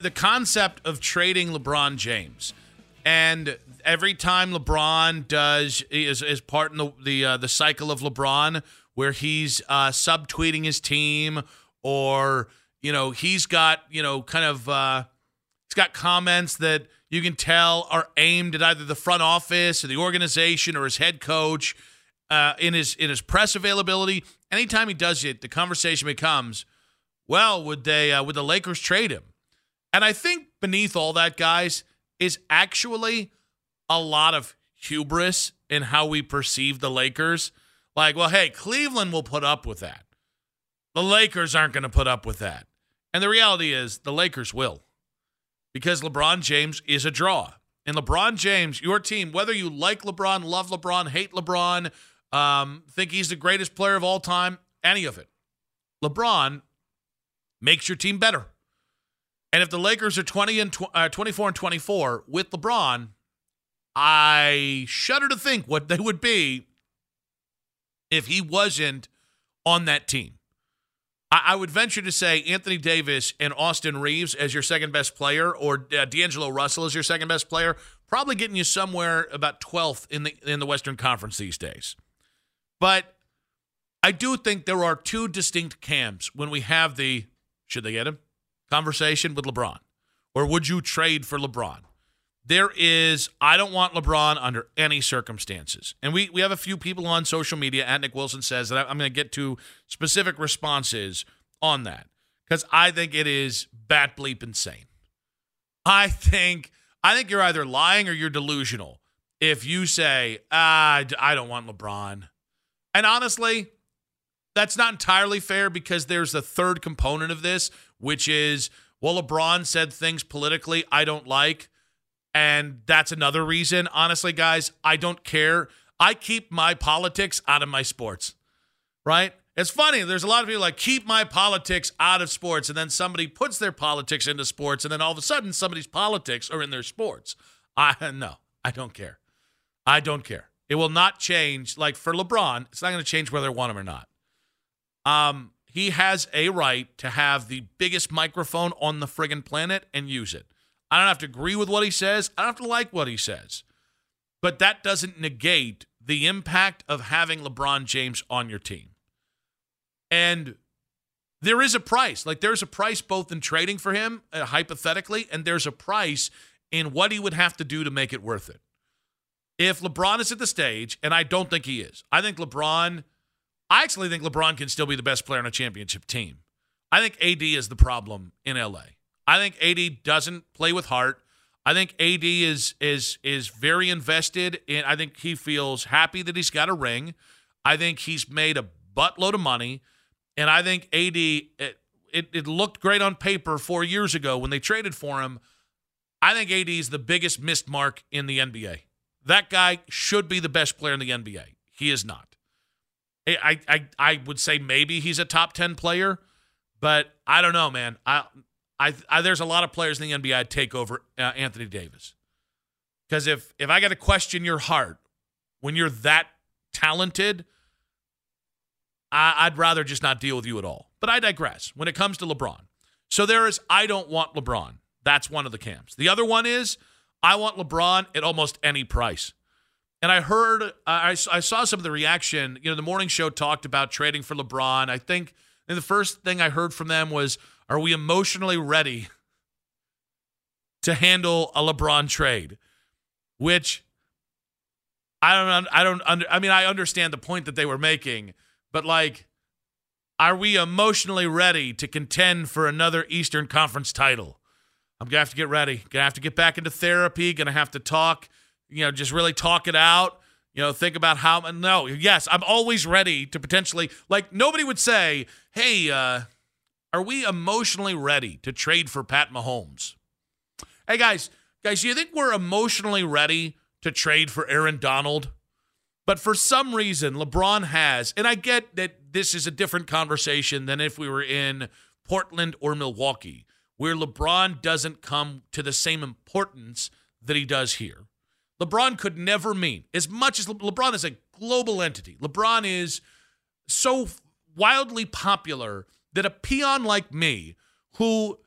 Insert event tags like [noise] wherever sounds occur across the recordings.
The concept of trading LeBron James, and every time LeBron does is is part in the the uh, the cycle of LeBron where he's uh, subtweeting his team or you know he's got you know kind of uh, he's got comments that you can tell are aimed at either the front office or the organization or his head coach uh, in his in his press availability. Anytime he does it, the conversation becomes, well, would they uh, would the Lakers trade him? And I think beneath all that, guys, is actually a lot of hubris in how we perceive the Lakers. Like, well, hey, Cleveland will put up with that. The Lakers aren't going to put up with that. And the reality is, the Lakers will because LeBron James is a draw. And LeBron James, your team, whether you like LeBron, love LeBron, hate LeBron, um, think he's the greatest player of all time, any of it, LeBron makes your team better. And if the Lakers are 20 and tw- uh, 24 and 24 with LeBron, I shudder to think what they would be if he wasn't on that team. I, I would venture to say Anthony Davis and Austin Reaves as your second best player, or uh, D'Angelo Russell as your second best player, probably getting you somewhere about 12th in the in the Western Conference these days. But I do think there are two distinct camps when we have the should they get him conversation with LeBron, or would you trade for LeBron? There is, I don't want LeBron under any circumstances. And we, we have a few people on social media, at Nick Wilson says, that I'm going to get to specific responses on that because I think it is bat bleep insane. I think I think you're either lying or you're delusional if you say, ah, I don't want LeBron. And honestly, that's not entirely fair because there's a third component of this, which is, well, LeBron said things politically I don't like. And that's another reason. Honestly, guys, I don't care. I keep my politics out of my sports, right? It's funny. There's a lot of people like keep my politics out of sports, and then somebody puts their politics into sports, and then all of a sudden somebody's politics are in their sports. I [laughs] no, I don't care. I don't care. It will not change. Like for LeBron, it's not going to change whether I want him or not. Um, he has a right to have the biggest microphone on the friggin' planet and use it. I don't have to agree with what he says. I don't have to like what he says. But that doesn't negate the impact of having LeBron James on your team. And there is a price. Like there's a price both in trading for him, uh, hypothetically, and there's a price in what he would have to do to make it worth it. If LeBron is at the stage, and I don't think he is, I think LeBron, I actually think LeBron can still be the best player on a championship team. I think AD is the problem in LA. I think AD doesn't play with heart. I think AD is is is very invested in I think he feels happy that he's got a ring. I think he's made a buttload of money. And I think AD it, it, it looked great on paper four years ago when they traded for him. I think AD is the biggest missed mark in the NBA. That guy should be the best player in the NBA. He is not. I, I, I would say maybe he's a top 10 player, but I don't know, man. I, I, I there's a lot of players in the NBA I'd take over uh, Anthony Davis. Because if if I got to question your heart when you're that talented, I, I'd rather just not deal with you at all. But I digress. When it comes to LeBron, so there is I don't want LeBron. That's one of the camps. The other one is I want LeBron at almost any price. And I heard, I, I saw some of the reaction. You know, the morning show talked about trading for LeBron. I think and the first thing I heard from them was, Are we emotionally ready to handle a LeBron trade, which I don't I don't under, I mean I understand the point that they were making, but like are we emotionally ready to contend for another Eastern Conference title? I'm going to have to get ready. Going to have to get back into therapy, going to have to talk, you know, just really talk it out. You know, think about how no, yes, I'm always ready to potentially like nobody would say, "Hey, uh are we emotionally ready to trade for Pat Mahomes?" Hey guys, guys, do you think we're emotionally ready to trade for Aaron Donald? But for some reason, LeBron has, and I get that this is a different conversation than if we were in Portland or Milwaukee, where LeBron doesn't come to the same importance that he does here. LeBron could never mean, as much as Le- LeBron is a global entity, LeBron is so wildly popular that a peon like me, who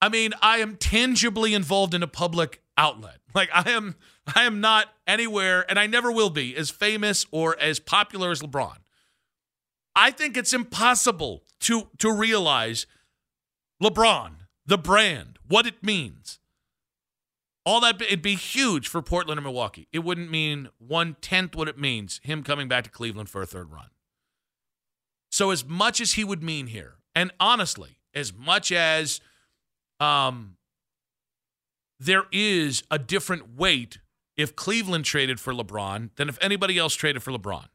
I mean, I am tangibly involved in a public outlet. Like I am I am not anywhere and I never will be as famous or as popular as LeBron. I think it's impossible to to realize LeBron, the brand, what it means. All that it'd be huge for Portland and Milwaukee. It wouldn't mean one tenth what it means him coming back to Cleveland for a third run. So as much as he would mean here, and honestly, as much as um, there is a different weight if Cleveland traded for LeBron than if anybody else traded for LeBron.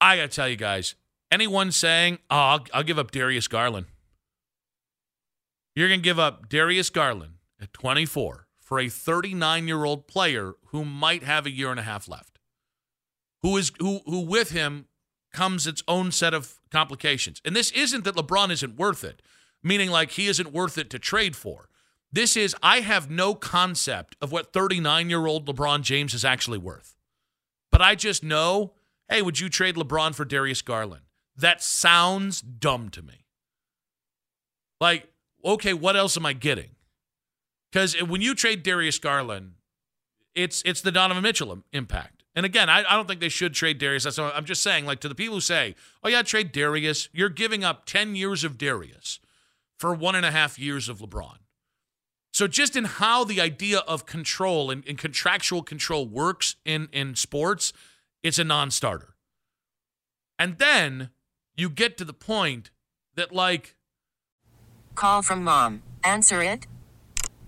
I got to tell you guys, anyone saying, oh, I'll, I'll give up Darius Garland. You're to give up Darius Garland at 24 for a 39 year old player who might have a year and a half left, who is who who with him comes its own set of complications. And this isn't that LeBron isn't worth it meaning like he isn't worth it to trade for. This is, I have no concept of what 39 year old LeBron James is actually worth. But I just know, hey, would you trade LeBron for Darius Garland? That sounds dumb to me. Like, okay, what else am I getting? Because when you trade Darius Garland, it's it's the Donovan Mitchell impact. And again, I, I don't think they should trade Darius. That's I'm just saying, like to the people who say, "Oh yeah, trade Darius," you're giving up 10 years of Darius for one and a half years of LeBron. So just in how the idea of control and, and contractual control works in, in sports, it's a non-starter. And then you get to the point that like Call from mom. Answer it.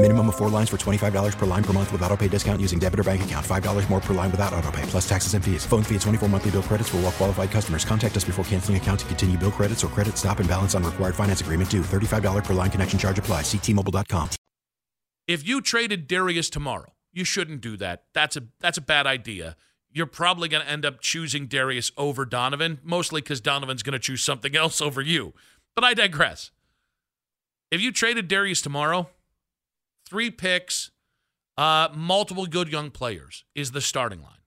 Minimum of four lines for $25 per line per month with auto pay discount using debit or bank account. $5 more per line without auto pay, plus taxes and fees. Phone fee at 24 monthly bill credits for all well qualified customers. Contact us before canceling account to continue bill credits or credit stop and balance on required finance agreement due. $35 per line connection charge apply. Ctmobile.com. if you traded Darius tomorrow, you shouldn't do that. That's a that's a bad idea. You're probably going to end up choosing Darius over Donovan, mostly because Donovan's going to choose something [laughs] else over you. But I digress. If you traded Darius tomorrow, three picks, uh, multiple good young players is the starting line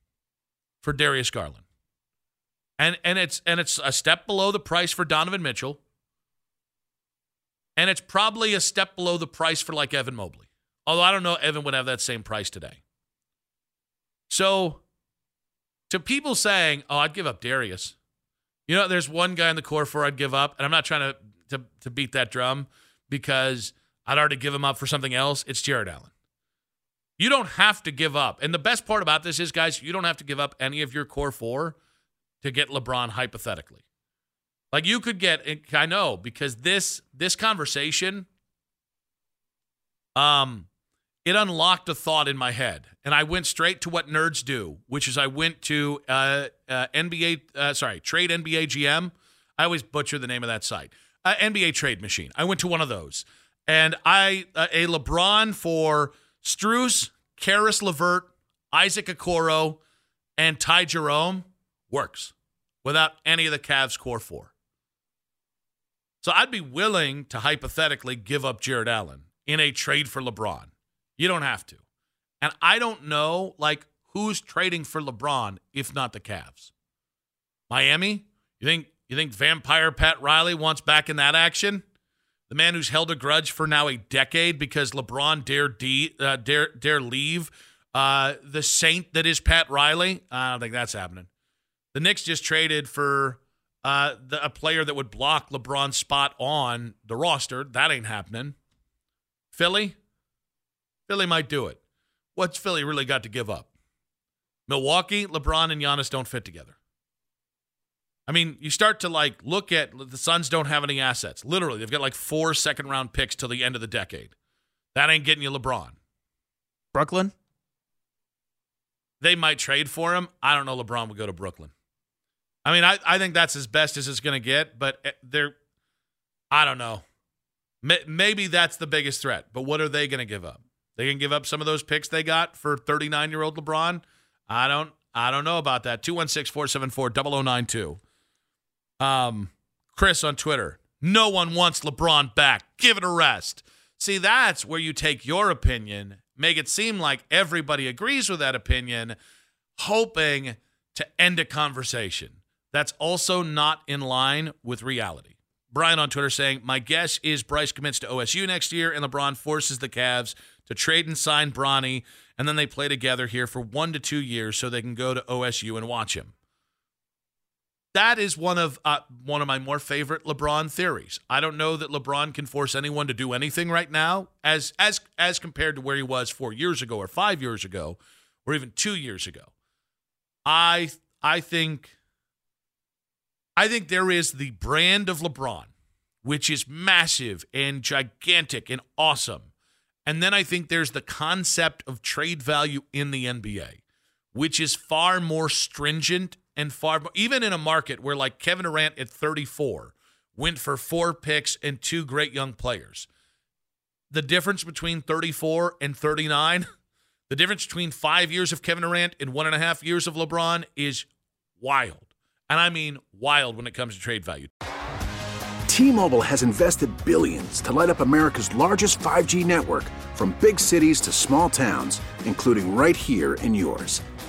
for Darius Garland, and and it's and it's a step below the price for Donovan Mitchell, and it's probably a step below the price for like Evan Mobley. Although I don't know Evan would have that same price today. So, to people saying, "Oh, I'd give up Darius," you know, there's one guy in the core four I'd give up, and I'm not trying to to, to beat that drum because I'd already give him up for something else. It's Jarrett Allen. You don't have to give up, and the best part about this is, guys, you don't have to give up any of your core four to get LeBron hypothetically. Like you could get, I know because this this conversation, um, it unlocked a thought in my head, and I went straight to what nerds do, which is I went to uh, uh, NBA, uh, sorry, Trade NBA GM. I always butcher the name of that site, uh, NBA Trade Machine. I went to one of those, and I uh, a LeBron for Strus, Caris LeVert, Isaac Okoro, and Ty Jerome works without any of the Cavs core four. So I'd be willing to hypothetically give up Jarrett Allen in a trade for LeBron. You don't have to. And I don't know like who's trading for LeBron if not the Cavs. Miami? You think you think vampire Pat Riley wants back in that action? The man who's held a grudge for now a decade because LeBron dare de- uh, dare dare leave uh, the saint that is Pat Riley. I don't think that's happening. The Knicks just traded for uh, the, a player that would block LeBron's spot on the roster. That ain't happening. Philly, Philly might do it. What's Philly really got to give up? Milwaukee, LeBron and Giannis don't fit together. I mean, you start to like look at the Suns don't have any assets. Literally, they've got like four second round picks till the end of the decade. That ain't getting you LeBron. Brooklyn? They might trade for him. I don't know LeBron would go to Brooklyn. I mean, I, I think that's as best as it's going to get, but eh, they're, I don't know. Maybe that's the biggest threat, but what are they going to give up? They can give up some of those picks they got for 39 year old LeBron. I don't, I don't know about that. 216 474 0092. Um, Chris on Twitter. No one wants LeBron back. Give it a rest. See, that's where you take your opinion, make it seem like everybody agrees with that opinion, hoping to end a conversation. That's also not in line with reality. Brian on Twitter saying, My guess is Bryce commits to OSU next year and LeBron forces the Cavs to trade and sign Bronny, and then they play together here for one to two years so they can go to OSU and watch him that is one of uh, one of my more favorite LeBron theories. I don't know that LeBron can force anyone to do anything right now, as as as compared to where he was four years ago, or five years ago, or even two years ago. I I think I think there is the brand of LeBron, which is massive and gigantic and awesome, and then I think there's the concept of trade value in the NBA, which is far more stringent and far even in a market where like Kevin Durant at 34 went for four picks and two great young players. The difference between 34 and 39, [laughs] the difference between five years of Kevin Durant and one and a half years of LeBron is wild. And I mean wild when it comes to trade value. T-Mobile has invested billions to light up America's largest 5G network from big cities to small towns, including right here in yours.